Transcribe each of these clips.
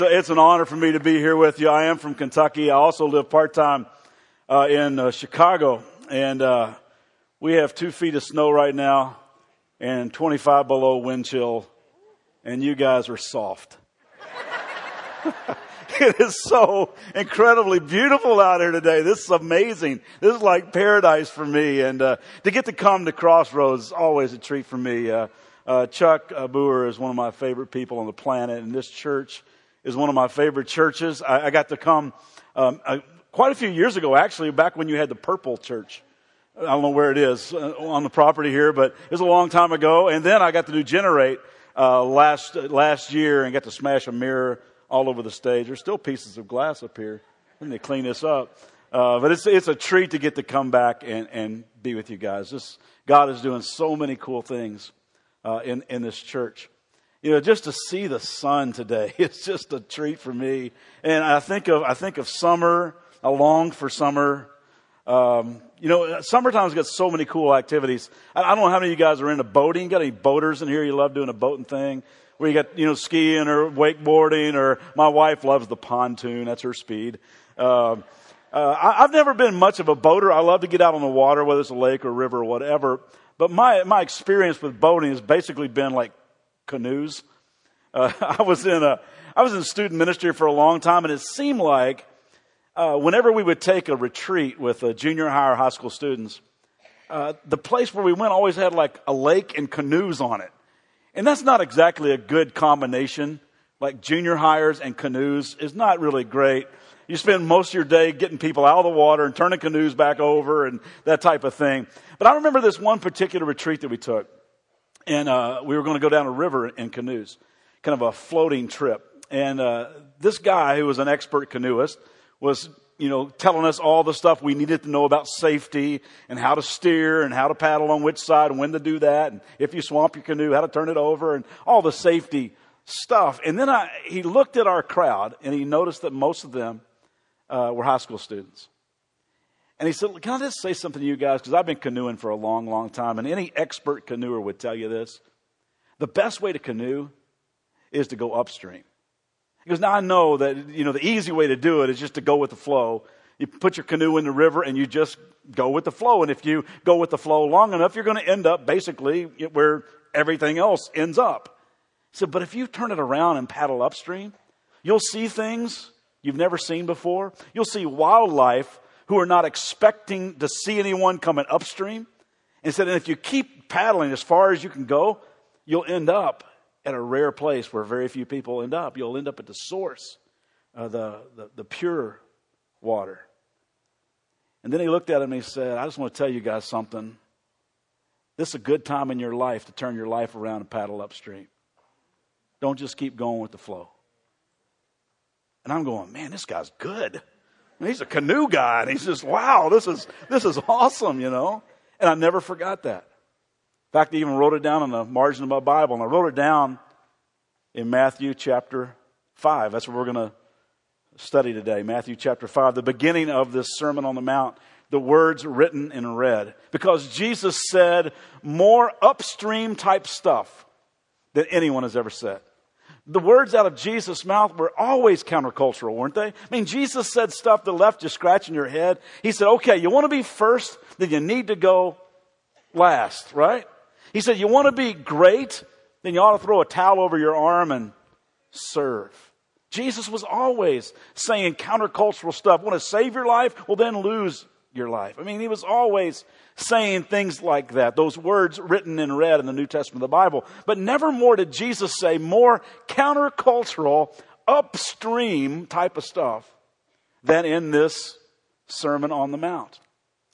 it's, it's an honor for me to be here with you. I am from Kentucky. I also live part time uh, in uh, Chicago, and uh, we have two feet of snow right now and 25 below wind chill, and you guys are soft. it is so incredibly beautiful out here today. This is amazing. This is like paradise for me, and uh, to get to come to Crossroads is always a treat for me. Uh, uh, Chuck Boer is one of my favorite people on the planet, and this church is one of my favorite churches. I, I got to come um, uh, quite a few years ago, actually, back when you had the Purple Church. I don't know where it is uh, on the property here, but it was a long time ago. And then I got to do Generate uh, last last year and got to smash a mirror all over the stage. There's still pieces of glass up here. And they clean this up. Uh, but it's it's a treat to get to come back and, and be with you guys. This God is doing so many cool things uh, in, in this church. You know, just to see the sun today, it's just a treat for me. And I think of, I think of summer. I long for summer. Um, you know, summertime's got so many cool activities. I, I, don't know how many of you guys are into boating. Got any boaters in here? You love doing a boating thing? Where you got, you know, skiing or wakeboarding or my wife loves the pontoon. That's her speed. Uh, uh, I, I've never been much of a boater. I love to get out on the water, whether it's a lake or river or whatever. But my, my experience with boating has basically been like canoes. Uh, I was in a, I was in student ministry for a long time and it seemed like, uh, whenever we would take a retreat with uh, junior high or high school students, uh, the place where we went always had like a lake and canoes on it. And that's not exactly a good combination. Like junior hires and canoes is not really great. You spend most of your day getting people out of the water and turning canoes back over and that type of thing. But I remember this one particular retreat that we took. And uh, we were going to go down a river in canoes, kind of a floating trip. And uh, this guy, who was an expert canoeist, was you know, telling us all the stuff we needed to know about safety and how to steer and how to paddle on which side and when to do that. And if you swamp your canoe, how to turn it over and all the safety stuff. And then I, he looked at our crowd and he noticed that most of them uh, were high school students. And he said, Can I just say something to you guys? Because I've been canoeing for a long, long time, and any expert canoeer would tell you this. The best way to canoe is to go upstream. He goes, Now I know that, you know, the easy way to do it is just to go with the flow. You put your canoe in the river and you just go with the flow. And if you go with the flow long enough, you're going to end up basically where everything else ends up. He said, But if you turn it around and paddle upstream, you'll see things you've never seen before. You'll see wildlife who are not expecting to see anyone coming upstream. And said, and if you keep paddling as far as you can go, you'll end up at a rare place where very few people end up. You'll end up at the source, uh, the, the, the pure water. And then he looked at him and he said, I just want to tell you guys something. This is a good time in your life to turn your life around and paddle upstream. Don't just keep going with the flow. And I'm going, man, this guy's good. He's a canoe guy, and he's just, wow, this is this is awesome, you know. And I never forgot that. In fact, I even wrote it down on the margin of my Bible, and I wrote it down in Matthew chapter five. That's what we're going to study today. Matthew chapter five, the beginning of this Sermon on the Mount. The words written in red. Because Jesus said more upstream type stuff than anyone has ever said the words out of Jesus' mouth were always countercultural, weren't they? I mean, Jesus said stuff that left you scratching your head. He said, okay, you want to be first, then you need to go last, right? He said, you want to be great, then you ought to throw a towel over your arm and serve. Jesus was always saying countercultural stuff. Want to save your life? Well, then lose your life. I mean, he was always saying things like that, those words written in red in the New Testament of the Bible. But never more did Jesus say more countercultural, upstream type of stuff than in this Sermon on the Mount.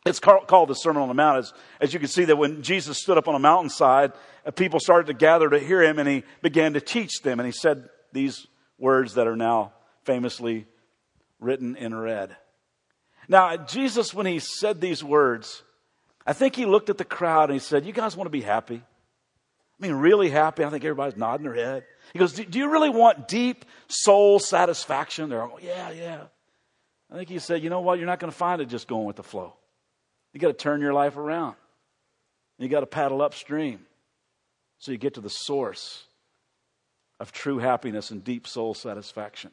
It's called the Sermon on the Mount, as, as you can see that when Jesus stood up on a mountainside, uh, people started to gather to hear him, and he began to teach them, and he said these words that are now famously written in red. Now, Jesus, when he said these words, I think he looked at the crowd and he said, You guys want to be happy? I mean, really happy. I think everybody's nodding their head. He goes, Do you really want deep soul satisfaction? They're all, Yeah, yeah. I think he said, You know what? You're not going to find it just going with the flow. You got to turn your life around. You got to paddle upstream so you get to the source of true happiness and deep soul satisfaction.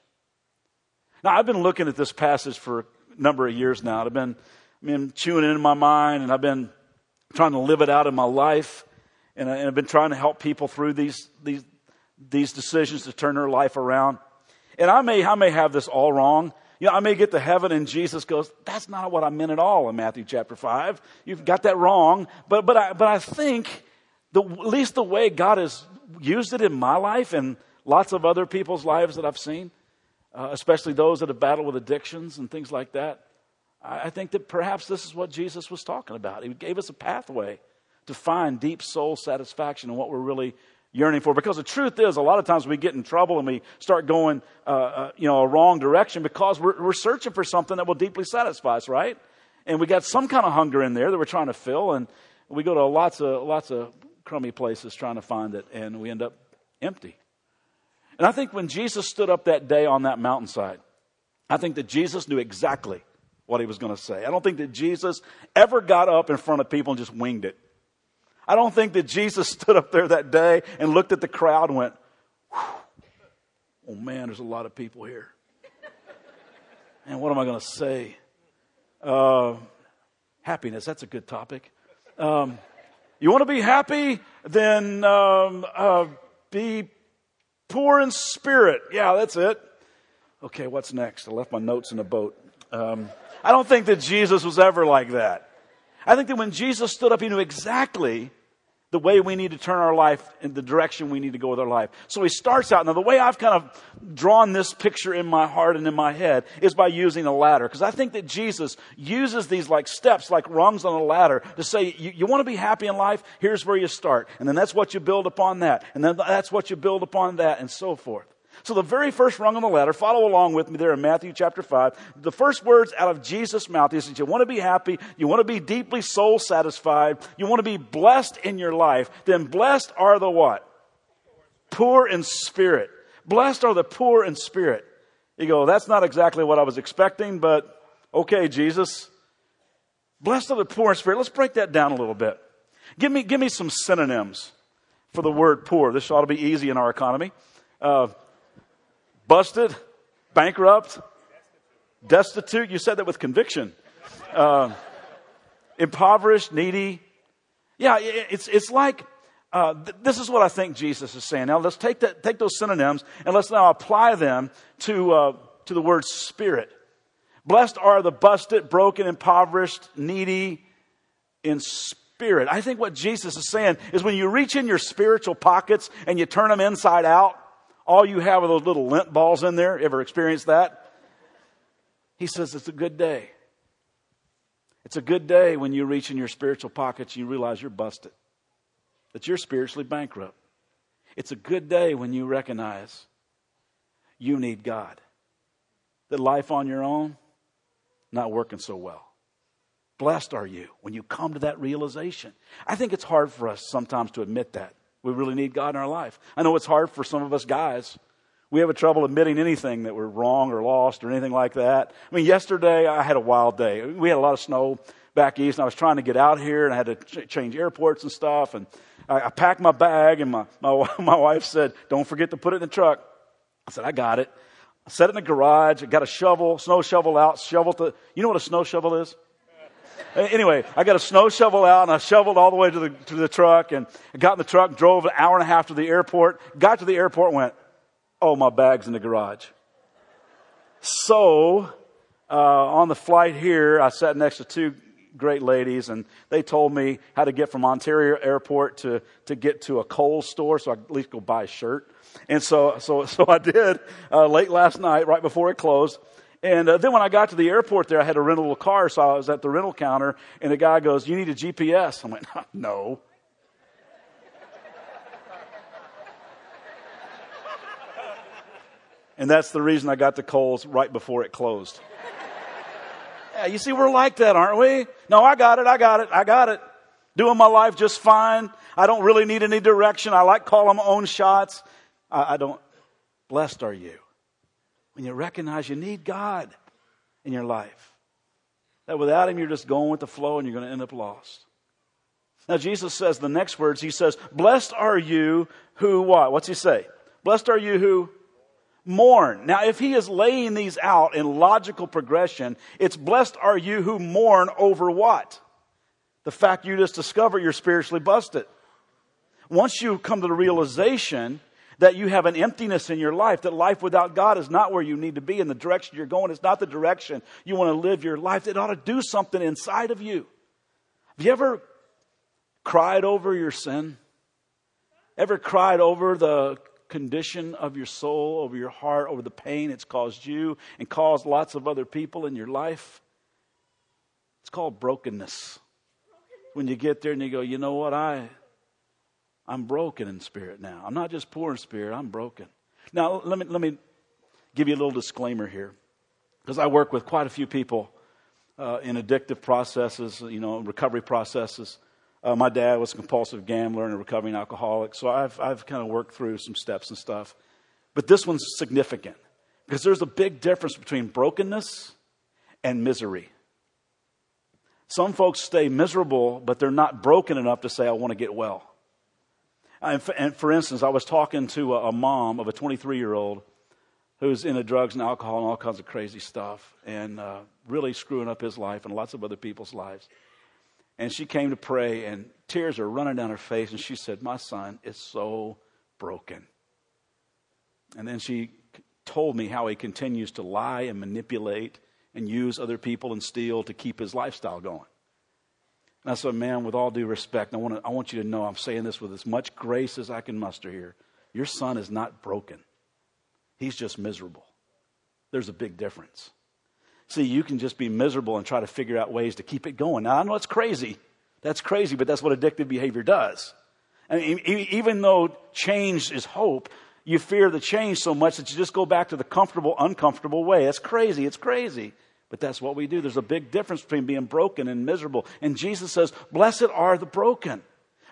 Now, I've been looking at this passage for number of years now. I've been, I've been chewing it in my mind and I've been trying to live it out in my life. And, I, have been trying to help people through these, these, these decisions to turn their life around. And I may, I may have this all wrong. You know, I may get to heaven and Jesus goes, that's not what I meant at all in Matthew chapter 5. You've got that wrong. But, but, I, but I think the, at least the way God has used it in my life and lots of other people's lives that I've seen, uh, especially those that have battled with addictions and things like that, I, think that perhaps this is what Jesus was talking about. He gave us a pathway to find deep soul satisfaction in what we're really yearning for. Because the truth is, a lot of times we get in trouble and we start going, uh, uh, you know, a wrong direction because we're, we're searching for something that will deeply satisfy us, right? And we got some kind of hunger in there that we're trying to fill, and we go to lots of lots of crummy places trying to find it, and we end up empty. And I think when Jesus stood up that day on that mountainside, I think that Jesus knew exactly what he was going to say. I don't think that Jesus ever got up in front of people and just winged it. I don't think that Jesus stood up there that day and looked at the crowd and went, oh man, there's a lot of people here. And what am I going to say? Uh, happiness, that's a good topic. Um, you want to be happy? Then um, uh, be poor in spirit. Yeah, that's it. Okay, what's next? I left my notes in the boat. Um, I don't think that Jesus was ever like that. I think that when Jesus stood up, he knew exactly the way we need to turn our life in the direction we need to go with our life. So he starts out. Now, the way I've kind of drawn this picture in my heart and in my head is by using a ladder. Because I think that Jesus uses these like steps, like rungs on a ladder, to say, you, you want to be happy in life? Here's where you start. And then that's what you build upon that. And then that's what you build upon that, and so forth. So the very first rung on the ladder, follow along with me there in Matthew chapter 5. The first words out of Jesus' mouth is that you want to be happy, you want to be deeply soul satisfied, you want to be blessed in your life, then blessed are the what? Poor in spirit. Blessed are the poor in spirit. You go, that's not exactly what I was expecting, but okay, Jesus. Blessed are the poor in spirit. Let's break that down a little bit. Give me, give me some synonyms for the word poor. This ought to be easy in our economy. Uh, busted, bankrupt, destitute. You said that with conviction. Uh, impoverished, needy. Yeah, it's, it's like, uh, th- this is what I think Jesus is saying. Now let's take that, take those synonyms and let's now apply them to, uh, to the word spirit. Blessed are the busted, broken, impoverished, needy in spirit. I think what Jesus is saying is when you reach in your spiritual pockets and you turn them inside out, all you have are those little lint balls in there. Ever experienced that? He says it's a good day. It's a good day when you reach in your spiritual pockets and you realize you're busted, that you're spiritually bankrupt. It's a good day when you recognize you need God, that life on your own, not working so well. Blessed are you when you come to that realization. I think it's hard for us sometimes to admit that. We really need God in our life. I know it's hard for some of us guys. We have a trouble admitting anything that we're wrong or lost or anything like that. I mean, yesterday I had a wild day. We had a lot of snow back east, and I was trying to get out here, and I had to ch- change airports and stuff. And I, I packed my bag, and my, my, my wife said, Don't forget to put it in the truck. I said, I got it. I set it in the garage. I got a shovel, snow shovel out, shovel to, you know what a snow shovel is? Anyway, I got a snow shovel out and I shoveled all the way to the, to the truck and got in the truck, drove an hour and a half to the airport, got to the airport went, oh, my bag's in the garage. So, uh, on the flight here, I sat next to two great ladies and they told me how to get from Ontario airport to, to get to a Kohl's store so I could at least go buy a shirt. And so, so, so I did, uh, late last night, right before it closed. And uh, then when I got to the airport there, I had to rent a little car, so I was at the rental counter, and the guy goes, You need a GPS? I went, No. and that's the reason I got the Kohl's right before it closed. yeah, you see, we're like that, aren't we? No, I got it, I got it, I got it. Doing my life just fine. I don't really need any direction. I like calling my own shots. I, I don't. Blessed are you when you recognize you need God in your life. That without Him, you're just going with the flow and you're going to end up lost. Now, Jesus says the next words, He says, Blessed are you who what? What's He say? Blessed are you who mourn. Now, if he is laying these out in logical progression, it's blessed are you who mourn over what? The fact you just discover you're spiritually busted. Once you come to the realization that you have an emptiness in your life, that life without God is not where you need to be, and the direction you're going is not the direction you want to live your life, it ought to do something inside of you. Have you ever cried over your sin? Ever cried over the condition of your soul, over your heart, over the pain it's caused you and caused lots of other people in your life? It's called brokenness. When you get there and you go, you know what, I, I'm broken in spirit now. I'm not just poor in spirit, I'm broken. Now, let me, let me give you a little disclaimer here. Because I work with quite a few people uh, in addictive processes, you know, recovery processes. Uh, my dad was a compulsive gambler and a recovering alcoholic, so I've, I've kind of worked through some steps and stuff. But this one's significant because there's a big difference between brokenness and misery. Some folks stay miserable, but they're not broken enough to say, I want to get well. And for, and for instance, I was talking to a, a mom of a 23 year old who's into drugs and alcohol and all kinds of crazy stuff and uh, really screwing up his life and lots of other people's lives. And she came to pray, and tears are running down her face. And she said, My son is so broken. And then she told me how he continues to lie and manipulate and use other people and steal to keep his lifestyle going. And I said, Man, with all due respect, I want, to, I want you to know I'm saying this with as much grace as I can muster here. Your son is not broken, he's just miserable. There's a big difference. See, you can just be miserable and try to figure out ways to keep it going. Now, I know it's crazy. That's crazy, but that's what addictive behavior does. I mean, even though change is hope, you fear the change so much that you just go back to the comfortable, uncomfortable way. That's crazy. It's crazy. But that's what we do. There's a big difference between being broken and miserable. And Jesus says, Blessed are the broken.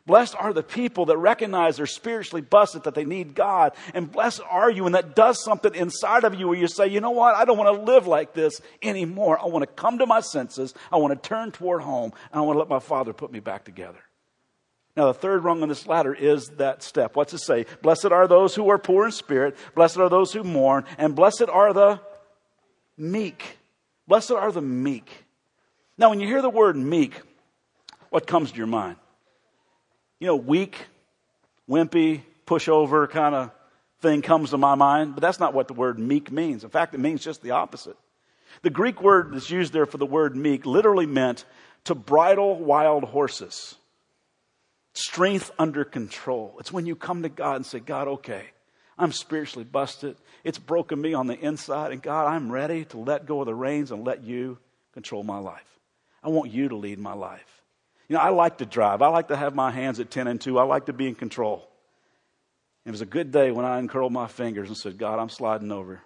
Blessed are the people that recognize they're spiritually busted, that they need God. And blessed are you, and that does something inside of you where you say, you know what? I don't want to live like this anymore. I want to come to my senses. I want to turn toward home. And I want to let my Father put me back together. Now, the third rung on this ladder is that step. What's it say? Blessed are those who are poor in spirit. Blessed are those who mourn. And blessed are the meek. Blessed are the meek. Now, when you hear the word meek, what comes to your mind? you know, weak, wimpy, pushover kind of thing comes to my mind, but that's not what the word meek means. In fact, it means just the opposite. The Greek word that's used there for the word meek literally meant to bridle wild horses, strength under control. It's when you come to God and say, God, okay, I'm spiritually busted. It's broken me on the inside, and God, I'm ready to let go of the reins and let you control my life. I want you to lead my life. You know, I like to drive. I like to have my hands at 10 and 2. I like to be in control. It was a good day when I uncurled my fingers and said, God, I'm sliding over.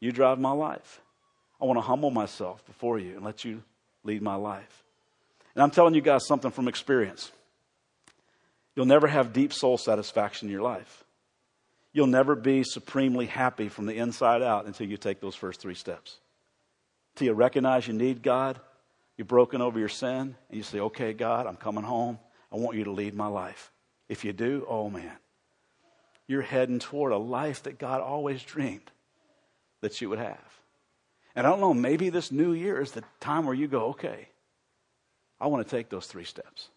You drive my life. I want to humble myself before you and let you lead my life. And I'm telling you guys something from experience. You'll never have deep soul satisfaction in your life. You'll never be supremely happy from the inside out until you take those first three steps. Till you recognize you need God you're broken over your sin, and you say, Okay, God, I'm coming home. I want you to lead my life. If you do, oh man, you're heading toward a life that God always dreamed that you would have. And I don't know, maybe this new year is the time where you go, Okay, I want to take those three steps.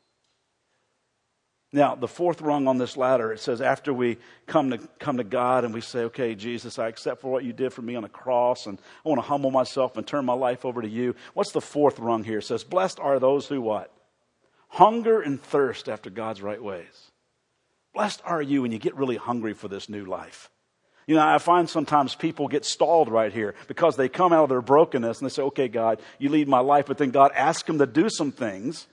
Now, the fourth rung on this ladder, it says after we come to, come to God and we say, okay, Jesus, I accept for what you did for me on the cross and I want to humble myself and turn my life over to you. What's the fourth rung here? It says, blessed are those who what? Hunger and thirst after God's right ways. Blessed are you when you get really hungry for this new life. You know, I find sometimes people get stalled right here because they come out of their brokenness and they say, okay, God, you lead my life, but then God asks them to do some things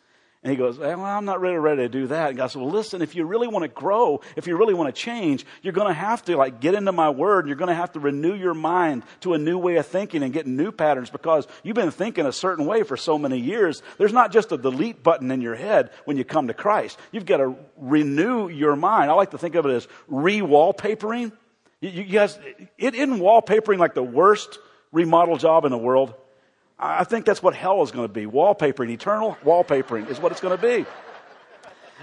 and he goes, well, I'm not really ready to do that. And God said, well, listen, if you really want to grow, if you really want to change, you're going to have to like get into my word and you're going to have to renew your mind to a new way of thinking and get new patterns because you've been thinking a certain way for so many years. There's not just a delete button in your head when you come to Christ. You've got to renew your mind. I like to think of it as re-wallpapering. You, you guys, it isn't wallpapering like the worst remodel job in the world. I think that's what hell is going to be. Wallpapering, eternal wallpapering is what it's going to be.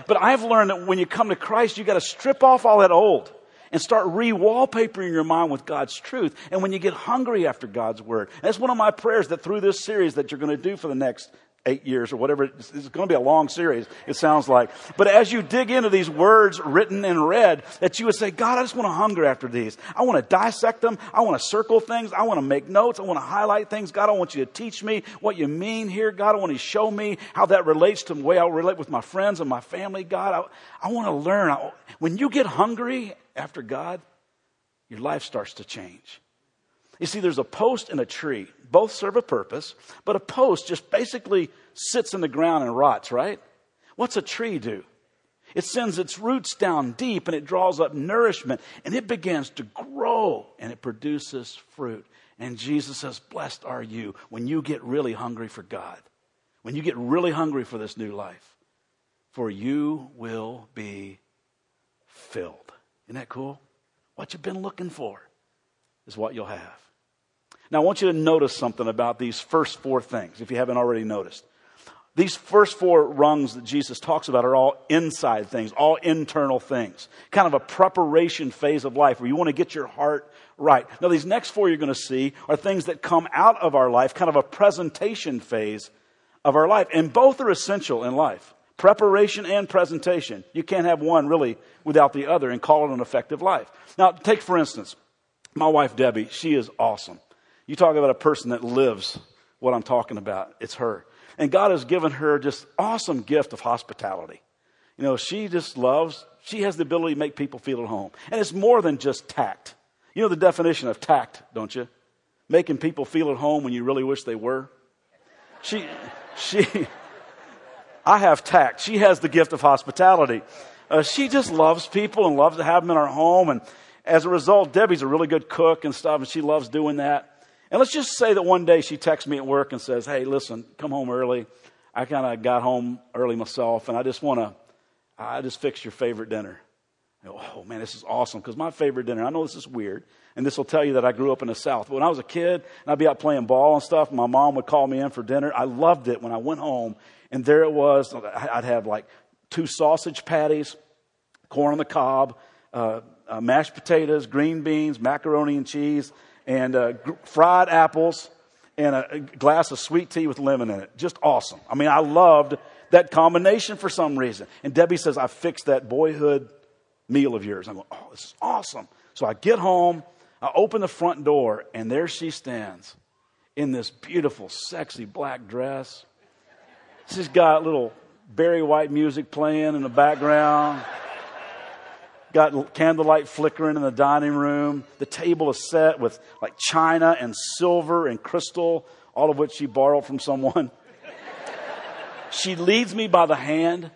But I've learned that when you come to Christ, you got to strip off all that old and start re-wallpapering your mind with God's truth. And when you get hungry after God's word, that's one of my prayers that through this series that you're going to do for the next eight years or whatever. It's, it's going to be a long series, it sounds like. But as you dig into these words written and read, that you would say, God, I just want to hunger after these. I want to dissect them. I want to circle things. I want to make notes. I want to highlight things. God, I want you to teach me what you mean here. God, I want you to show me how that relates to the way I relate with my friends and my family. God, I, I want to learn. I, when you get hungry after God, your life starts to change. You see, there's a post and a tree. Both serve a purpose, but a post just basically sits in the ground and rots, right? What's a tree do? It sends its roots down deep and it draws up nourishment and it begins to grow and it produces fruit. And Jesus says, Blessed are you when you get really hungry for God, when you get really hungry for this new life, for you will be filled. Isn't that cool? What you've been looking for is what you'll have. Now, I want you to notice something about these first four things, if you haven't already noticed. These first four rungs that Jesus talks about are all inside things, all internal things, kind of a preparation phase of life where you want to get your heart right. Now, these next four you're going to see are things that come out of our life, kind of a presentation phase of our life. And both are essential in life preparation and presentation. You can't have one really without the other and call it an effective life. Now, take for instance, my wife Debbie, she is awesome. You talk about a person that lives what I'm talking about, it's her. And God has given her just awesome gift of hospitality. You know, she just loves, she has the ability to make people feel at home. And it's more than just tact. You know the definition of tact, don't you? Making people feel at home when you really wish they were. She, she, I have tact. She has the gift of hospitality. Uh, she just loves people and loves to have them in our home. And as a result, Debbie's a really good cook and stuff, and she loves doing that. And let's just say that one day she texts me at work and says, Hey, listen, come home early. I kind of got home early myself, and I just want to, I just fixed your favorite dinner. Go, oh man, this is awesome because my favorite dinner. I know this is weird, and this will tell you that I grew up in the South. But when I was a kid, and I'd be out playing ball and stuff, my mom would call me in for dinner. I loved it when I went home, and there it was. I'd have like two sausage patties, corn on the cob, uh, uh, mashed potatoes, green beans, macaroni and cheese, and uh, fried apples and a, glass of sweet tea with lemon in it. Just awesome. I mean, I loved that combination for some reason. And Debbie says, I fixed that boyhood meal of yours. I'm going, oh, this is awesome. So I get home, I open the front door, and there she stands in this beautiful, sexy black dress. She's got little Barry White music playing in the background got candlelight flickering in the dining room. The table is set with like china and silver and crystal, all of which she borrowed from someone. she leads me by the hand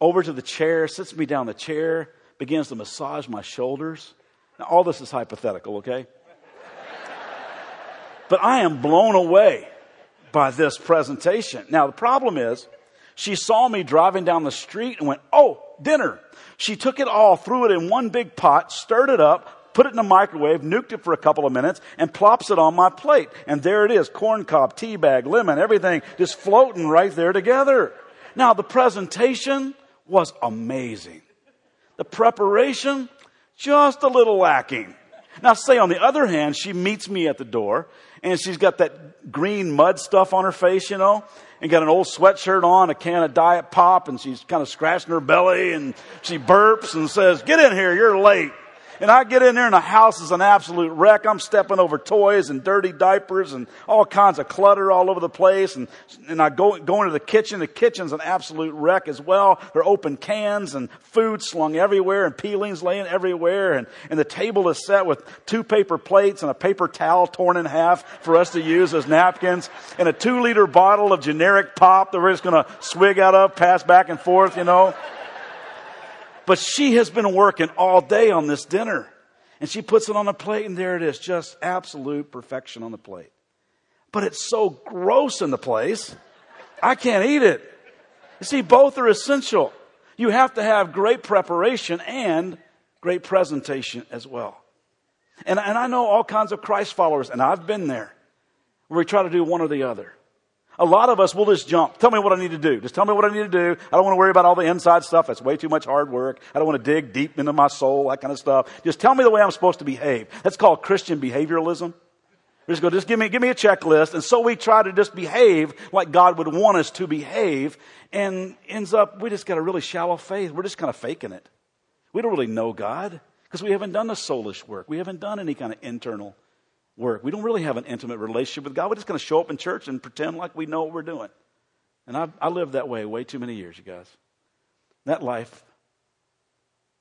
over to the chair, sits me down the chair, begins to massage my shoulders. Now, all this is hypothetical, okay? but I am blown away by this presentation. Now, the problem is, she saw me driving down the street and went, Oh, dinner. She took it all, threw it in one big pot, stirred it up, put it in the microwave, nuked it for a couple of minutes, and plops it on my plate. And there it is, corn cob, tea bag, lemon, everything just floating right there together. Now the presentation was amazing. The preparation, just a little lacking. Now say on the other hand, she meets me at the door and she's got that green mud stuff on her face, you know, and got an old sweatshirt on, a can of Diet Pop, and she's kind of scratching her belly, and she burps and says, get in here, you're late. And I get in there and the house is an absolute wreck. I'm stepping over toys and dirty diapers and all kinds of clutter all over the place. And, and I go, go into the kitchen. The kitchen's an absolute wreck as well. There are open cans and food slung everywhere and peelings laying everywhere. And, and the table is set with two paper plates and a paper towel torn in half for us to use as napkins and a two liter bottle of generic pop that we're just going to swig out of, pass back and forth, you know. But she has been working all day on this dinner. And she puts it on a plate, and there it is, just absolute perfection on the plate. But it's so gross in the place, I can't eat it. You see, both are essential. You have to have great preparation and great presentation as well. And, and I know all kinds of Christ followers, and I've been there, where we try to do one or the other. A lot of us will just jump. Tell me what I need to do. Just tell me what I need to do. I don't want to worry about all the inside stuff. That's way too much hard work. I don't want to dig deep into my soul, that kind of stuff. Just tell me the way I'm supposed to behave. That's called Christian behavioralism. We just go, just give me, give me a checklist. And so we try to just behave like God would want us to behave and ends up, we just got a really shallow faith. We're just kind of faking it. We don't really know God because we haven't done the soulish work. We haven't done any kind of internal work. We don't really have an intimate relationship with God. We're just going to show up in church and pretend like we know what we're doing. And I've, I lived that way way too many years, you guys. That life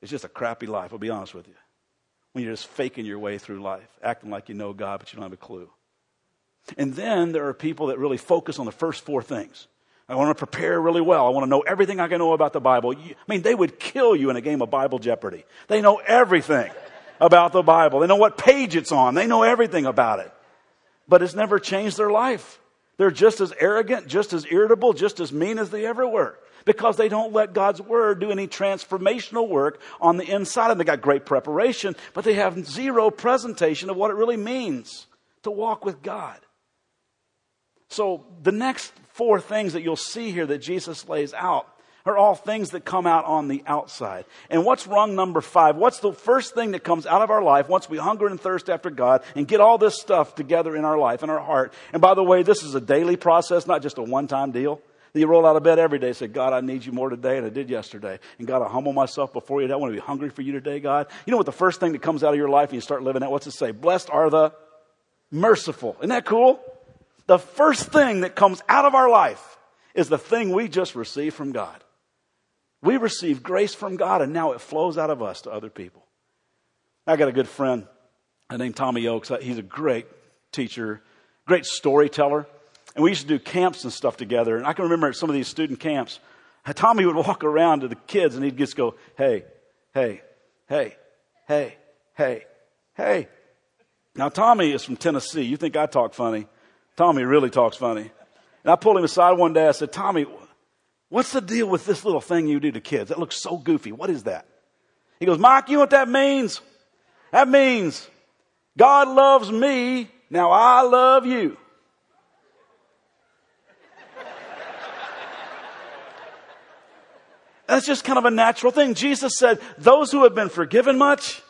is just a crappy life, I'll be honest with you. When you're just faking your way through life, acting like you know God, but you don't have a clue. And then there are people that really focus on the first four things. I want to prepare really well. I want to know everything I can know about the Bible. I mean, they would kill you in a game of Bible Jeopardy. They know everything about the Bible. They know what page it's on. They know everything about it. But it's never changed their life. They're just as arrogant, just as irritable, just as mean as they ever were because they don't let God's word do any transformational work on the inside. And they got great preparation, but they have zero presentation of what it really means to walk with God. So the next four things that you'll see here that Jesus lays out are all things that come out on the outside. And what's wrong number five? What's the first thing that comes out of our life once we hunger and thirst after God and get all this stuff together in our life, in our heart? And by the way, this is a daily process, not just a one time deal. You roll out of bed every day and say, God, I need you more today than I did yesterday. And God, I humble myself before you. I want to be hungry for you today, God. You know what the first thing that comes out of your life and you start living that? What's it say? Blessed are the merciful. Isn't that cool? The first thing that comes out of our life is the thing we just received from God. We receive grace from God and now it flows out of us to other people. I got a good friend named Tommy Oaks. He's a great teacher, great storyteller. And we used to do camps and stuff together. And I can remember at some of these student camps, Tommy would walk around to the kids and he'd just go, hey, hey, hey, hey, hey, hey. Now, Tommy is from Tennessee. You think I talk funny. Tommy really talks funny. And I pulled him aside one day. I said, Tommy, what's the deal with this little thing you do to kids? That looks so goofy. What is that? He goes, Mike, you know what that means? That means God loves me. Now I love you. That's just kind of a natural thing. Jesus said, those who have been forgiven much,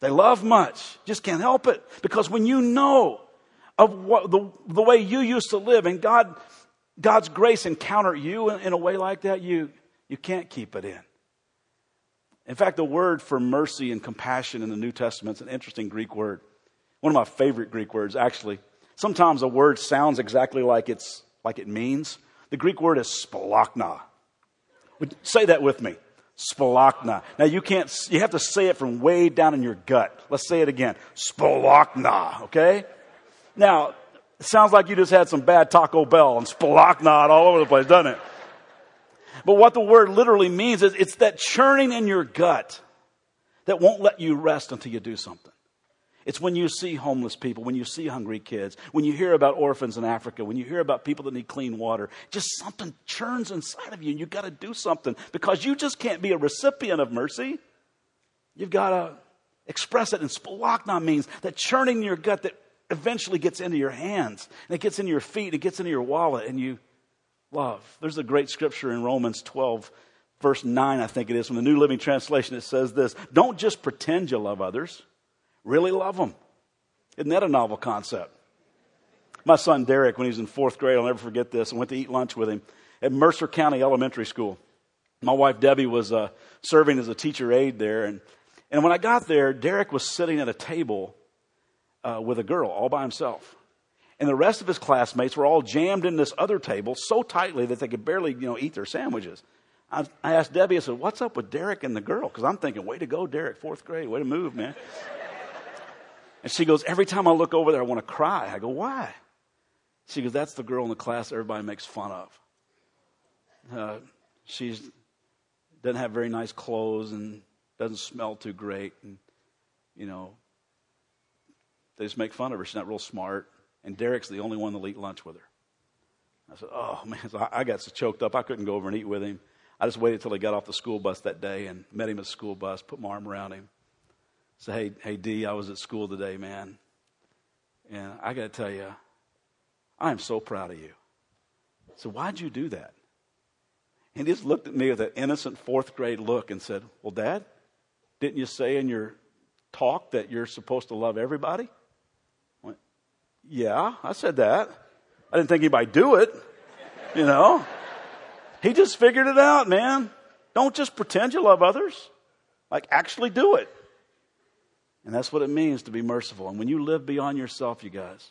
they love much. Just can't help it. Because when you know of what, the, the way you used to live and God, God's grace encountered you in, in a way like that, you, you can't keep it in. In fact, the word for mercy and compassion in the New Testament is an interesting Greek word. One of my favorite Greek words, actually. Sometimes a word sounds exactly like it's like it means. The Greek word is splanchna. Say that with me. Splanchna. Now you can't, you have to say it from way down in your gut. Let's say it again. Splanchna, okay? Now, it sounds like you just had some bad Taco Bell and splanchna all over the place, doesn't it? But what the word literally means is it's that churning in your gut that won't let you rest until you do something. It's when you see homeless people, when you see hungry kids, when you hear about orphans in Africa, when you hear about people that need clean water. Just something churns inside of you and you've got to do something because you just can't be a recipient of mercy. You've got to express it. And splanchna means that churning in your gut that eventually gets into your hands and it gets into your feet, and it gets into your wallet and you love. There's a great scripture in Romans 12 verse 9, I think it is, from the New Living Translation. It says this Don't just pretend you love others, really love them. Isn't that a novel concept? My son Derek, when he was in fourth grade, I'll never forget this, I went to eat lunch with him at Mercer County Elementary School. My wife Debbie was uh, serving as a teacher aide there. And, and when I got there, Derek was sitting at a table uh, with a girl all by himself. And the rest of his classmates were all jammed in this other table so tightly that they could barely, you know, eat their sandwiches. I, I asked Debbie, I said, what's up with Derek and the girl? Because I'm thinking, way to go, Derek, fourth grade, way to move, man. And she goes, Every time I look over there, I want to cry. I go, Why? She goes, That's the girl in the class everybody makes fun of. Uh, she doesn't have very nice clothes and doesn't smell too great. And, you know, they just make fun of her. She's not real smart. And Derek's the only one that'll eat lunch with her. I said, Oh, man. So I got so choked up, I couldn't go over and eat with him. I just waited till he got off the school bus that day and met him at the school bus, put my arm around him. Say, hey, hey, D, I was at school today, man. And I got to tell you, I am so proud of you. So why'd you do that? And he just looked at me with an innocent fourth grade look and said, Well, Dad, didn't you say in your talk that you're supposed to love everybody? Yeah, I said that. I didn't think anybody do it, you know. he just figured it out, man. Don't just pretend you love others. Like, actually do it. And that's what it means to be merciful. And when you live beyond yourself, you guys,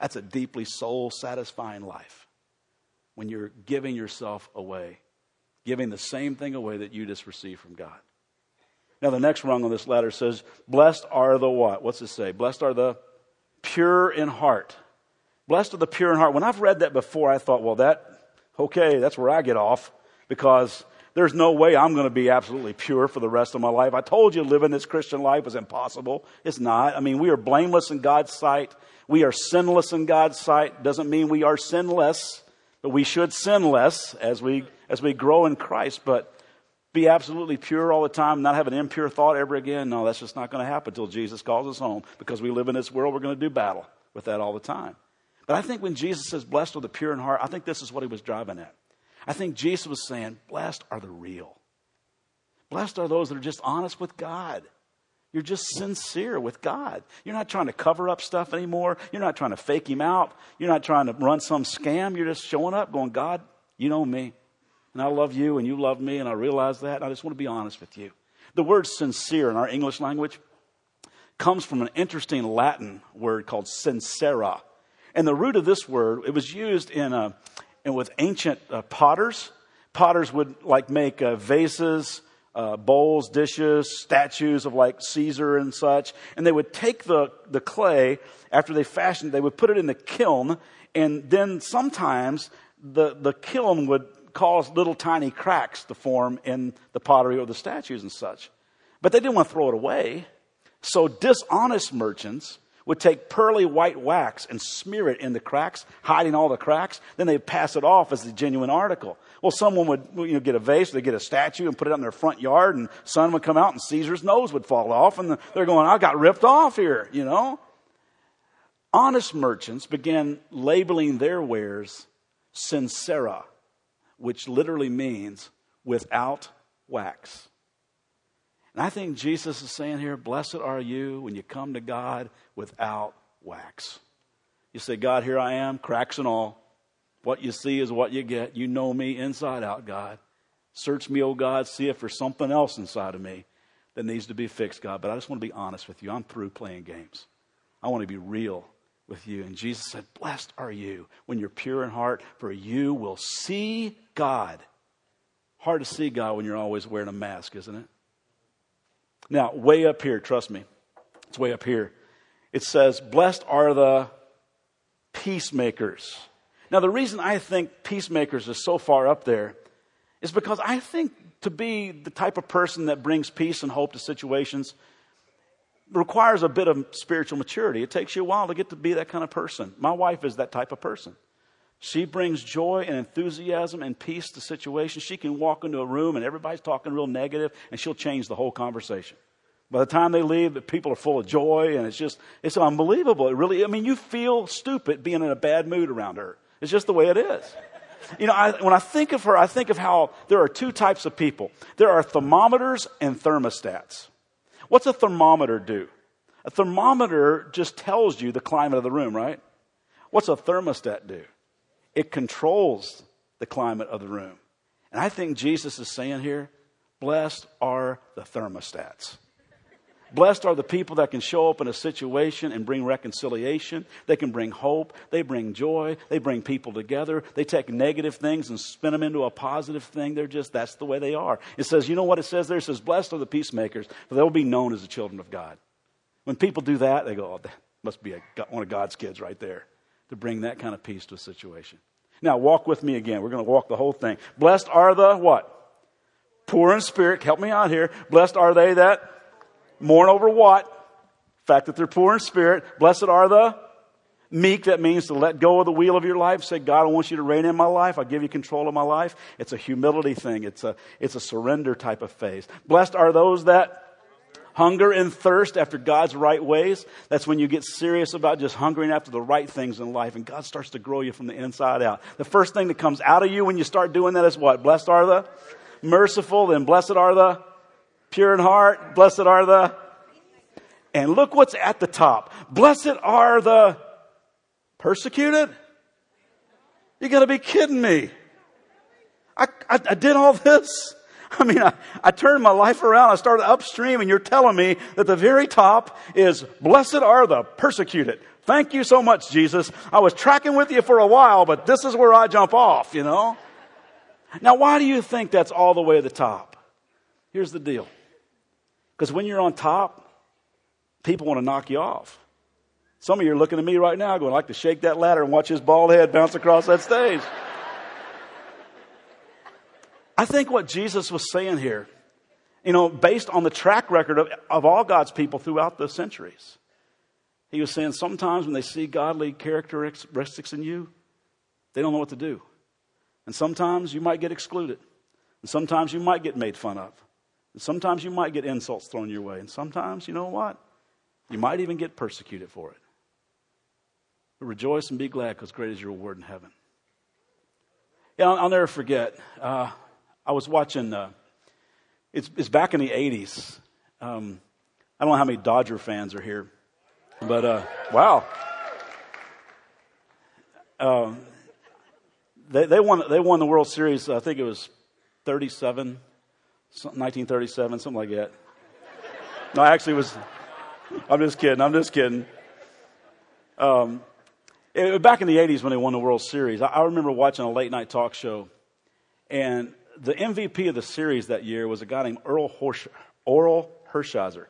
that's a deeply soul satisfying life. When you're giving yourself away, giving the same thing away that you just received from God. Now, the next rung on this ladder says, Blessed are the what? What's it say? Blessed are the pure in heart. Blessed are the pure in heart. When I've read that before, I thought, well, that, okay, that's where I get off because there's no way I'm going to be absolutely pure for the rest of my life. I told you living this Christian life is impossible. It's not. I mean, we are blameless in God's sight. We are sinless in God's sight. Doesn't mean we are sinless, but we should sin less as we, as we grow in Christ. But be absolutely pure all the time, not have an impure thought ever again. No, that's just not going to happen until Jesus calls us home. Because we live in this world, we're going to do battle with that all the time. But I think when Jesus says, blessed are the pure in heart, I think this is what he was driving at. I think Jesus was saying, blessed are the real. Blessed are those that are just honest with God. You're just sincere with God. You're not trying to cover up stuff anymore. You're not trying to fake him out. You're not trying to run some scam. You're just showing up, going, God, you know me. And I love you, and you love me, and I realize that. And I just want to be honest with you. The word sincere in our English language comes from an interesting Latin word called sincera. And the root of this word, it was used in, a, uh, in with ancient uh, potters. Potters would like make uh, vases, uh, bowls, dishes, statues of like Caesar and such. And they would take the, the clay after they fashioned, they would put it in the kiln. And then sometimes the, the kiln would cause little tiny cracks to form in the pottery or the statues and such. But they didn't want to throw it away. So dishonest merchants would take pearly white wax and smear it in the cracks, hiding all the cracks. Then they'd pass it off as the genuine article. Well, someone would you know, get a vase, they'd get a statue and put it out in their front yard, and sun would come out and Caesar's nose would fall off, and they're going, I got ripped off here, you know? Honest merchants began labeling their wares sincera, which literally means without wax. And I think Jesus is saying here, blessed are you when you come to God without wax. You say, God, here I am, cracks and all. What you see is what you get. You know me inside out, God. Search me, oh God, see if there's something else inside of me that needs to be fixed, God. But I just want to be honest with you. I'm through playing games. I want to be real with you. And Jesus said, Blessed are you when you're pure in heart, for you will see God. Hard to see God when you're always wearing a mask, isn't it? Now, way up here, trust me, it's way up here. It says, Blessed are the peacemakers. Now, the reason I think peacemakers is so far up there is because I think to be the type of person that brings peace and hope to situations requires a bit of spiritual maturity. It takes you a while to get to be that kind of person. My wife is that type of person. She brings joy and enthusiasm and peace to situations. She can walk into a room and everybody's talking real negative, and she'll change the whole conversation. By the time they leave, the people are full of joy, and it's just, it's unbelievable. It really, I mean, you feel stupid being in a bad mood around her. It's just the way it is. You know, I, when I think of her, I think of how there are two types of people there are thermometers and thermostats. What's a thermometer do? A thermometer just tells you the climate of the room, right? What's a thermostat do? It controls the climate of the room. And I think Jesus is saying here, blessed are the thermostats. Blessed are the people that can show up in a situation and bring reconciliation. They can bring hope. They bring joy. They bring people together. They take negative things and spin them into a positive thing. They're just, that's the way they are. It says, you know what it says there? It says, blessed are the peacemakers, for they'll be known as the children of God. When people do that, they go, oh, that must be a, one of God's kids right there to bring that kind of peace to a situation. Now, walk with me again. We're going to walk the whole thing. Blessed are the what? Poor in spirit. Help me out here. Blessed are they that mourn over what? The fact that they're poor in spirit. Blessed are the meek. That means to let go of the wheel of your life. Say, God, I want you to reign in my life. I give you control of my life. It's a humility thing. It's a, it's a surrender type of phase. Blessed are those that hunger and thirst after God's right ways, that's when you get serious about just hungering after the right things in life and God starts to grow you from the inside out. The first thing that comes out of you when you start doing that is what? Blessed are the merciful, then blessed are the pure in heart, blessed are the and look what's at the top. Blessed are the persecuted. You gotta be kidding me. I, I, I did all this. I mean, I, I turned my life around. I started upstream and you're telling me that the very top is blessed are the persecuted. Thank you so much, Jesus. I was tracking with you for a while, but this is where I jump off, you know? Now, why do you think that's all the way to the top? Here's the deal. Because when you're on top, people want to knock you off. Some of you are looking at me right now going, I'd like to shake that ladder and watch his bald head bounce across that stage. I think what Jesus was saying here, you know, based on the track record of, of all God's people throughout the centuries, he was saying sometimes when they see godly characteristics in you, they don't know what to do. And sometimes you might get excluded. And sometimes you might get made fun of. Sometimes you might get insults thrown your way. And sometimes, you know what? You might even get persecuted for it. But rejoice and be glad because great is your reward in heaven. Yeah, I'll, I'll never forget. Uh, I was watching, uh, it's, it's back in the 80s. Um, I don't know how many Dodger fans are here, but uh, wow. Um, they, they, won, they won the World Series, I think it was 37, 1937, something like that. No, I actually, was, I'm just kidding, I'm just kidding. Um, it, back in the 80s when they won the World Series, I, I remember watching a late night talk show, and the MVP of the series that year was a guy named Earl, Horsch, Orel Hershiser.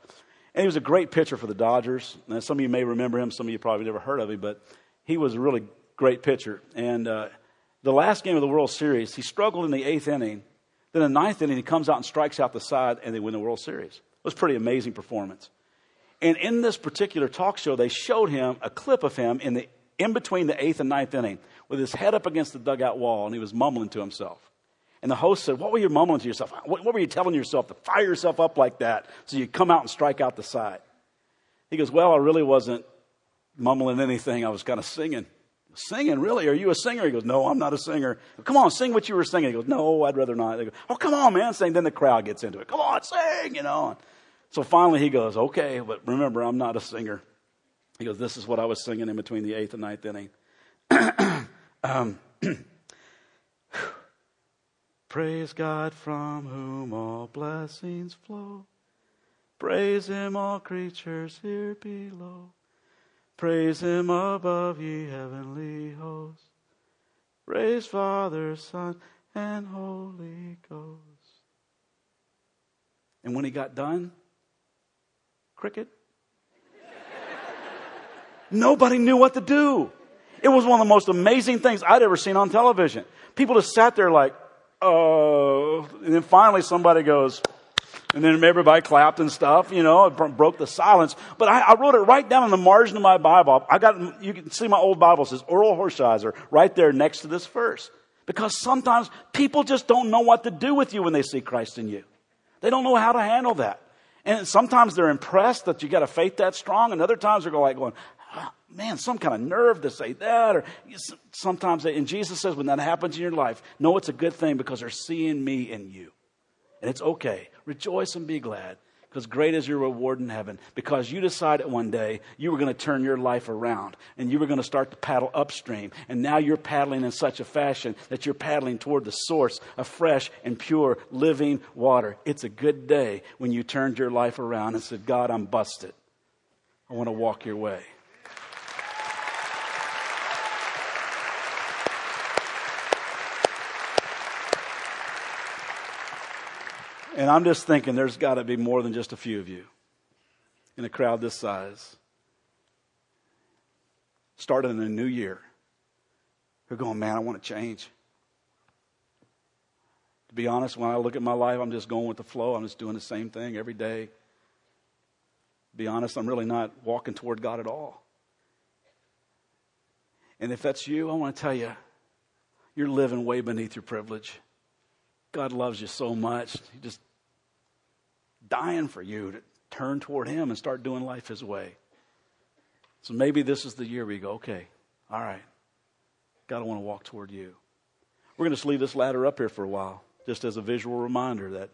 And he was a great pitcher for the Dodgers. Now, some of you may remember him, some of you probably never heard of him, but he was a really great pitcher. And uh, the last game of the World Series, he struggled in the eighth inning. Then the ninth inning, he comes out and strikes out the side, and they win the World Series. It was pretty amazing performance. And in this particular talk show, they showed him a clip of him in, the, in between the eighth and ninth inning with his head up against the dugout wall, and he was mumbling to himself. And the host said, What were you mumbling to yourself? What, what were you telling yourself to fire yourself up like that so you come out and strike out the side? He goes, Well, I really wasn't mumbling anything. I was kind of singing. Singing, really? Are you a singer? He goes, No, I'm not a singer. Come on, sing what you were singing. He goes, No, I'd rather not. They go, Oh, come on, man, sing. Then the crowd gets into it. Come on, sing, you know. So finally he goes, Okay, but remember, I'm not a singer. He goes, This is what I was singing in between the eighth and ninth inning. um, Praise God from whom all blessings flow. Praise Him, all creatures here below. Praise Him above, ye heavenly hosts. Praise Father, Son, and Holy Ghost. And when he got done, cricket. Nobody knew what to do. It was one of the most amazing things I'd ever seen on television. People just sat there like, oh. And then finally somebody goes, and then everybody clapped and stuff, you know, it broke the silence. But I, I, wrote it right down on the margin of my Bible. I got, you can see my old Bible says Orel Hershiser right there next to this verse. Because sometimes people just don't know what to do with you when they see Christ in you. They don't know how to handle that. And sometimes they're impressed that you got a faith that strong, and other times they're like going, ah, man, some kind of nerve to say that. Or sometimes, and Jesus says when that happens in your life, know it's a good thing because they're seeing me in you. And it's okay. Rejoice and be glad because great is your reward in heaven. Because you decided one day you were going to turn your life around and you were going to start to paddle upstream. And now you're paddling in such a fashion that you're paddling toward the source of fresh and pure living water. It's a good day when you turned your life around and said, God, I'm busted. I want to walk your way. And I'm just thinking there's got to be more than just a few of you in a crowd this size. Starting in a new year. Who are going, man, I want to change. To be honest, when I look at my life, I'm just going with the flow. I'm just doing the same thing every day. To be honest, I'm really not walking toward God at all. And if that's you, I want to tell you, you're living way beneath your privilege. God loves you so much. He just dying for you to turn toward Him and start doing life His way. So maybe this is the year we go, okay, all right, God, I want to walk toward you. We're going to just leave this ladder up here for a while, just as a visual reminder that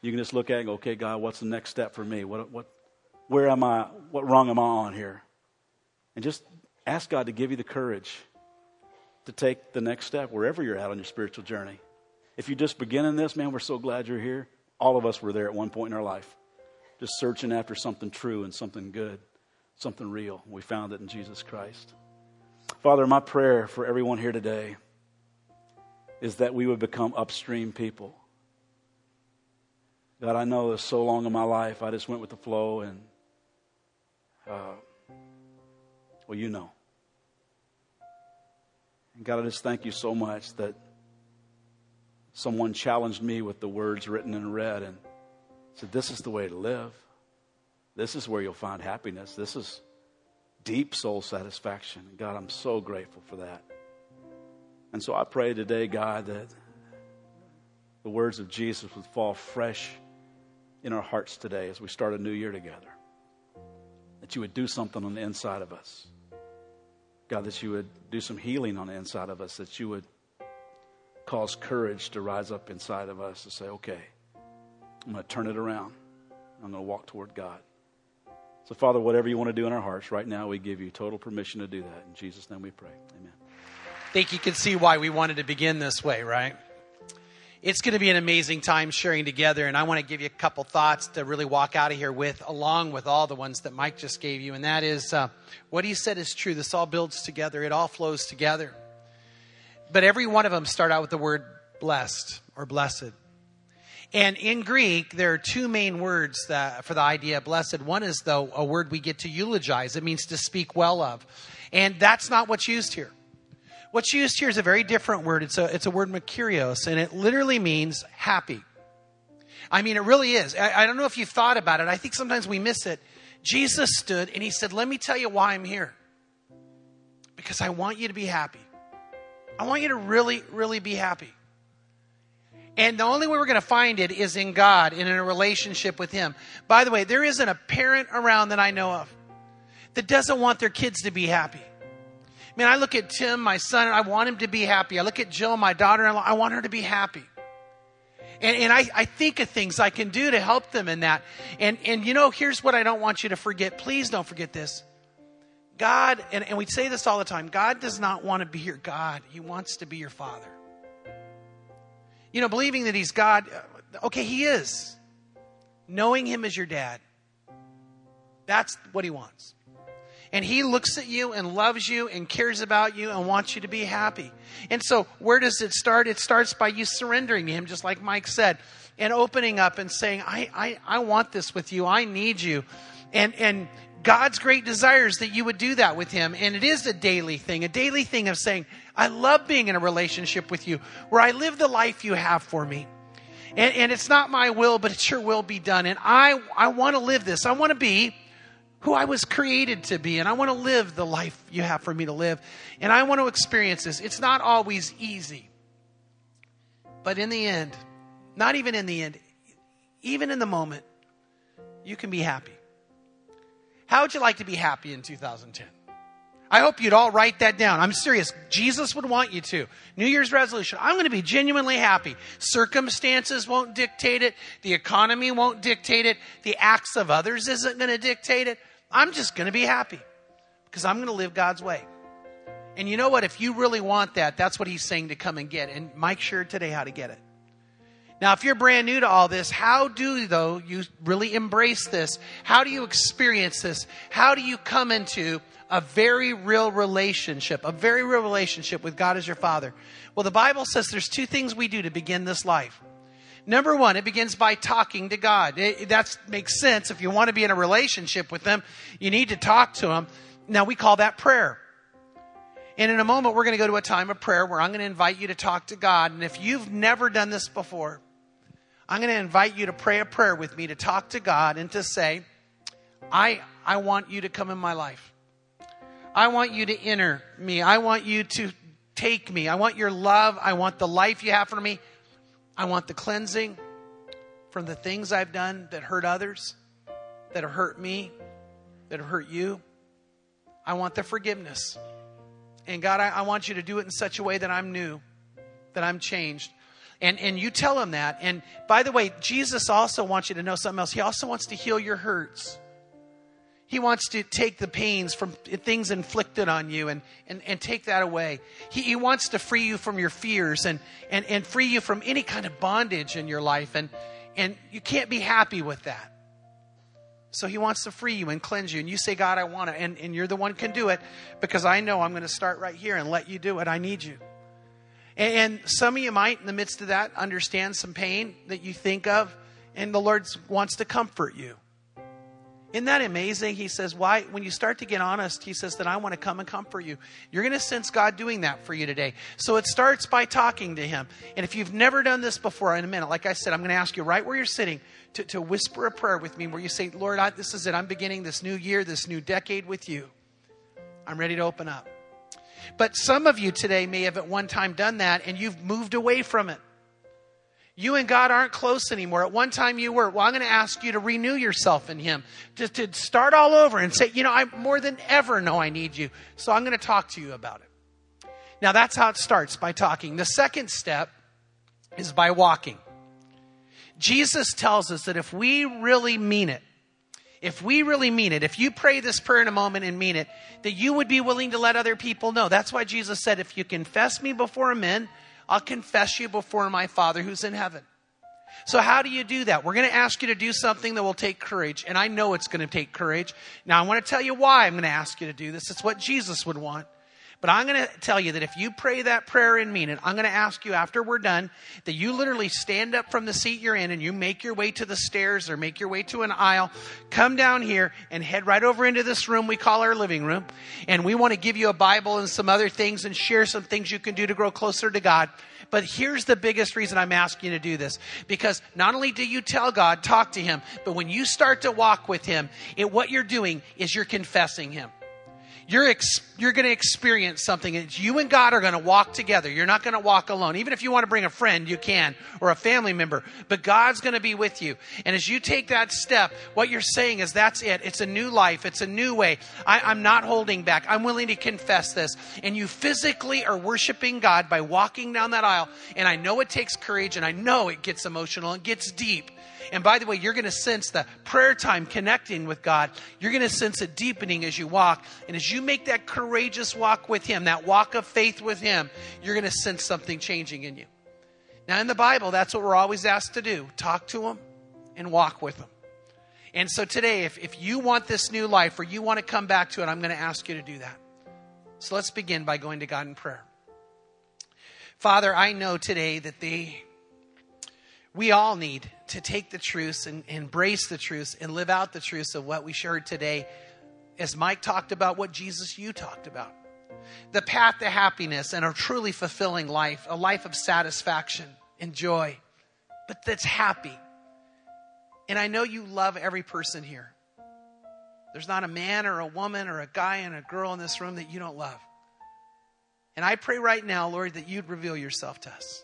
you can just look at it and go, okay, God, what's the next step for me? What, what, where am I? What rung am I on here? And just ask God to give you the courage to take the next step wherever you're at on your spiritual journey. If you're just begin in this, man, we're so glad you're here. All of us were there at one point in our life, just searching after something true and something good, something real. We found it in Jesus Christ. Father, my prayer for everyone here today is that we would become upstream people. God, I know there's so long in my life I just went with the flow and, uh, well, you know. And God, I just thank you so much that someone challenged me with the words written in red and said, This is the way to live. This is where you'll find happiness. This is deep soul satisfaction. God, I'm so grateful for that. And so I pray today, God, that the words of Jesus would fall fresh in our hearts today as we start a new year together. That you would do something on the inside of us. God, that you would do some healing on the inside of us, that you would cause courage to rise up inside of us to say, okay, I'm going to turn it around. I'm going to walk toward God. So, Father, whatever you want to do in our hearts right now, we give you total permission to do that. In Jesus' name we pray. Amen. I think you can see why we wanted to begin this way, right? It's going to be an amazing time sharing together, and I want to give you a couple thoughts to really walk out of here with, along with all the ones that Mike just gave you. And that is uh, what he said is true. This all builds together, it all flows together. But every one of them start out with the word blessed or blessed. And in Greek, there are two main words that, for the idea of blessed. One is, though, a word we get to eulogize. It means to speak well of. And that's not what's used here. What's used here is a very different word. It's a, it's a word makarios, and it literally means happy. I mean, it really is. I, I don't know if you've thought about it. I think sometimes we miss it. Jesus stood and he said, Let me tell you why I'm here. Because I want you to be happy. I want you to really, really be happy. And the only way we're going to find it is in God and in a relationship with Him. By the way, there isn't a parent around that I know of that doesn't want their kids to be happy. I mean, I look at Tim, my son, and I want him to be happy. I look at Jill, my daughter in law, I want her to be happy. And, and I, I think of things I can do to help them in that. And, and you know, here's what I don't want you to forget. Please don't forget this. God, and, and we say this all the time God does not want to be your God, He wants to be your Father. You know, believing that He's God, uh, okay, He is. Knowing Him as your dad, that's what He wants. And he looks at you and loves you and cares about you and wants you to be happy. And so, where does it start? It starts by you surrendering to him, just like Mike said, and opening up and saying, I, I, I want this with you. I need you. And, and God's great desires that you would do that with him. And it is a daily thing, a daily thing of saying, I love being in a relationship with you where I live the life you have for me. And, and it's not my will, but it's your will be done. And I, I want to live this. I want to be who I was created to be, and I want to live the life you have for me to live, and I want to experience this. It's not always easy, but in the end, not even in the end, even in the moment, you can be happy. How would you like to be happy in 2010? I hope you'd all write that down. I'm serious. Jesus would want you to. New Year's resolution. I'm going to be genuinely happy. Circumstances won't dictate it. The economy won't dictate it. The acts of others isn't going to dictate it. I'm just going to be happy because I'm going to live God's way. And you know what? If you really want that, that's what he's saying to come and get. And Mike shared today how to get it. Now, if you're brand new to all this, how do, though, you really embrace this? How do you experience this? How do you come into a very real relationship, a very real relationship with God as your Father? Well, the Bible says there's two things we do to begin this life. Number one, it begins by talking to God. that makes sense. If you want to be in a relationship with them, you need to talk to Him. Now, we call that prayer. And in a moment, we're going to go to a time of prayer where I'm going to invite you to talk to God. And if you've never done this before, I'm going to invite you to pray a prayer with me to talk to God and to say, I, I want you to come in my life. I want you to enter me. I want you to take me. I want your love. I want the life you have for me. I want the cleansing from the things I've done that hurt others. that have hurt me, that have hurt you. I want the forgiveness. And God, I, I want you to do it in such a way that I'm new, that I'm changed. And, and you tell him that. And by the way, Jesus also wants you to know something else. He also wants to heal your hurts. He wants to take the pains from things inflicted on you and, and, and take that away. He, he wants to free you from your fears and, and, and free you from any kind of bondage in your life. And, and you can't be happy with that. So he wants to free you and cleanse you. And you say, God, I want it. And, and you're the one can do it because I know I'm going to start right here and let you do it. I need you. And, some of you might, in the midst of that, understand some pain that you think of. And the Lord wants to comfort you. Isn't that amazing? He says, Why? When you start to get honest, he says that I want to come and comfort you. You're going to sense God doing that for you today. So it starts by talking to him. And if you've never done this before, in a minute, like I said, I'm going to ask you right where you're sitting to, to whisper a prayer with me where you say, Lord, I, this is it. I'm beginning this new year, this new decade with you. I'm ready to open up. But some of you today may have at one time done that and you've moved away from it. You and God aren't close anymore. At one time you were. Well, I'm going to ask you to renew yourself in Him, just to start all over and say, you know, I more than ever know I need you. So I'm going to talk to you about it. Now that's how it starts by talking. The second step is by walking. Jesus tells us that if we really mean it, if we really mean it, if you pray this prayer in a moment and mean it, that you would be willing to let other people know. That's why Jesus said, if you confess me before men, I'll confess you before my Father who's in heaven. So, how do you do that? We're going to ask you to do something that will take courage, and I know it's going to take courage. Now, I want to tell you why I'm going to ask you to do this. It's what Jesus would want. But I'm going to tell you that if you pray that prayer and mean it, I'm going to ask you after we're done that you literally stand up from the seat you're in and you make your way to the stairs or make your way to an aisle, come down here and head right over into this room we call our living room. And we want to give you a Bible and some other things and share some things you can do to grow closer to God. But here's the biggest reason I'm asking you to do this. Because not only do you tell God, talk to Him, but when you start to walk with Him, it, what you're doing is you're confessing Him you're, ex- you're going to experience something. You and God are going to walk together. You're not going to walk alone. Even if you want to bring a friend, you can, or a family member. But God's going to be with you. And as you take that step, what you're saying is that's it. It's a new life. It's a new way. I, I'm not holding back. I'm willing to confess this. And you physically are worshiping God by walking down that aisle. And I know it takes courage and I know it gets emotional and gets deep. And by the way, you're going to sense the prayer time connecting with God. You're going to sense a deepening as you walk. And as you make that courageous walk with Him, that walk of faith with Him, you're going to sense something changing in you. Now, in the Bible, that's what we're always asked to do talk to Him and walk with Him. And so today, if, if you want this new life or you want to come back to it, I'm going to ask you to do that. So let's begin by going to God in prayer. Father, I know today that the we all need to take the truths and embrace the truths and live out the truths of what we shared today as Mike talked about what Jesus you talked about. The path to happiness and a truly fulfilling life, a life of satisfaction and joy, but that's happy. And I know you love every person here. There's not a man or a woman or a guy and a girl in this room that you don't love. And I pray right now, Lord, that you'd reveal yourself to us.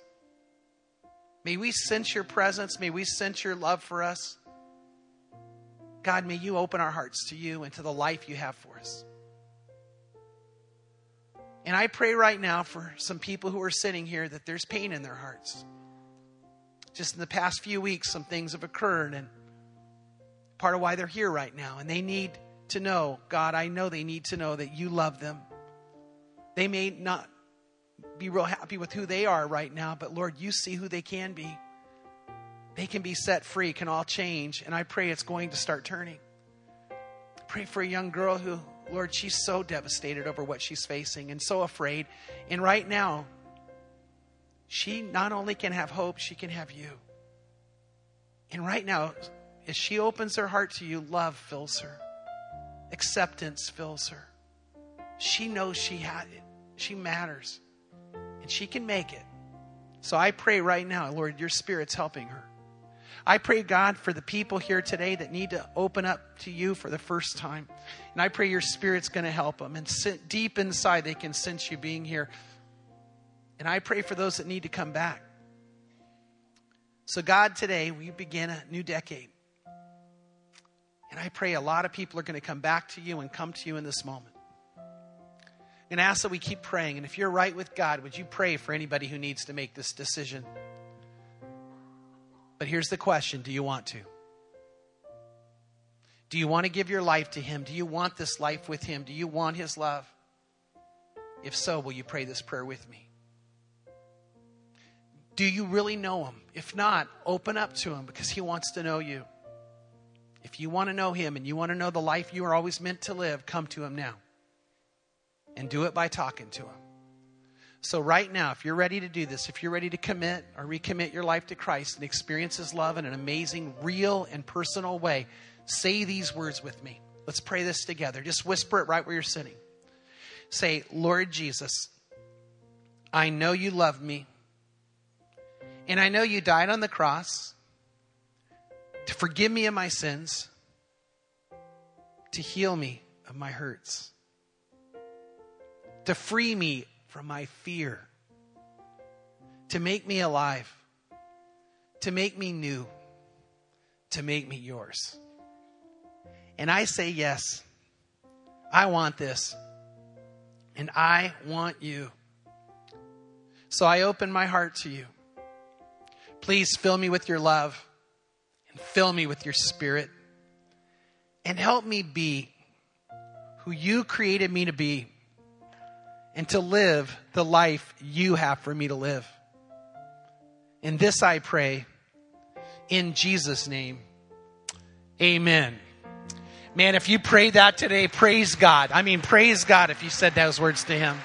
May we sense your presence. May we sense your love for us. God, may you open our hearts to you and to the life you have for us. And I pray right now for some people who are sitting here that there's pain in their hearts. Just in the past few weeks, some things have occurred, and part of why they're here right now. And they need to know, God, I know they need to know that you love them. They may not be real happy with who they are right now, but Lord, you see who they can be. They can be set free, can all change, and I pray it's going to start turning. Pray for a young girl who, Lord, she's so devastated over what she's facing and so afraid. And right now, she not only can have hope, she can have you. And right now, as she opens her heart to you, love fills her, acceptance fills her. She knows she had it, she matters and she can make it. So I pray right now, Lord, your spirit's helping her. I pray, God, for the people here today that need to open up to you for the first time. And I pray your spirit's going to help them. And sit deep inside, they can sense you being here. And I pray for those that need to come back. So, God, today we begin a new decade. And I pray a lot of people are going to come back to you and come to you in this moment. And ask that we keep praying. And if you're right with God, would you pray for anybody who needs to make this decision? But here's the question Do you want to? Do you want to give your life to Him? Do you want this life with Him? Do you want His love? If so, will you pray this prayer with me? Do you really know Him? If not, open up to Him because He wants to know you. If you want to know Him and you want to know the life you are always meant to live, come to Him now. And do it by talking to Him. So, right now, if you're ready to do this, if you're ready to commit or recommit your life to Christ and experience His love in an amazing, real, and personal way, say these words with me. Let's pray this together. Just whisper it right where you're sitting. Say, Lord Jesus, I know you love me, and I know you died on the cross to forgive me of my sins, to heal me of my hurts, to free me from my fear, to make me alive, to make me new, to make me yours. And I say, Yes, I want this. And I want you. So I open my heart to you. Please fill me with your love and fill me with your spirit and help me be who you created me to be and to live the life you have for me to live. In this I pray in Jesus' name. Amen. Man, if you prayed that today, praise God. I mean, praise God if you said those words to Him.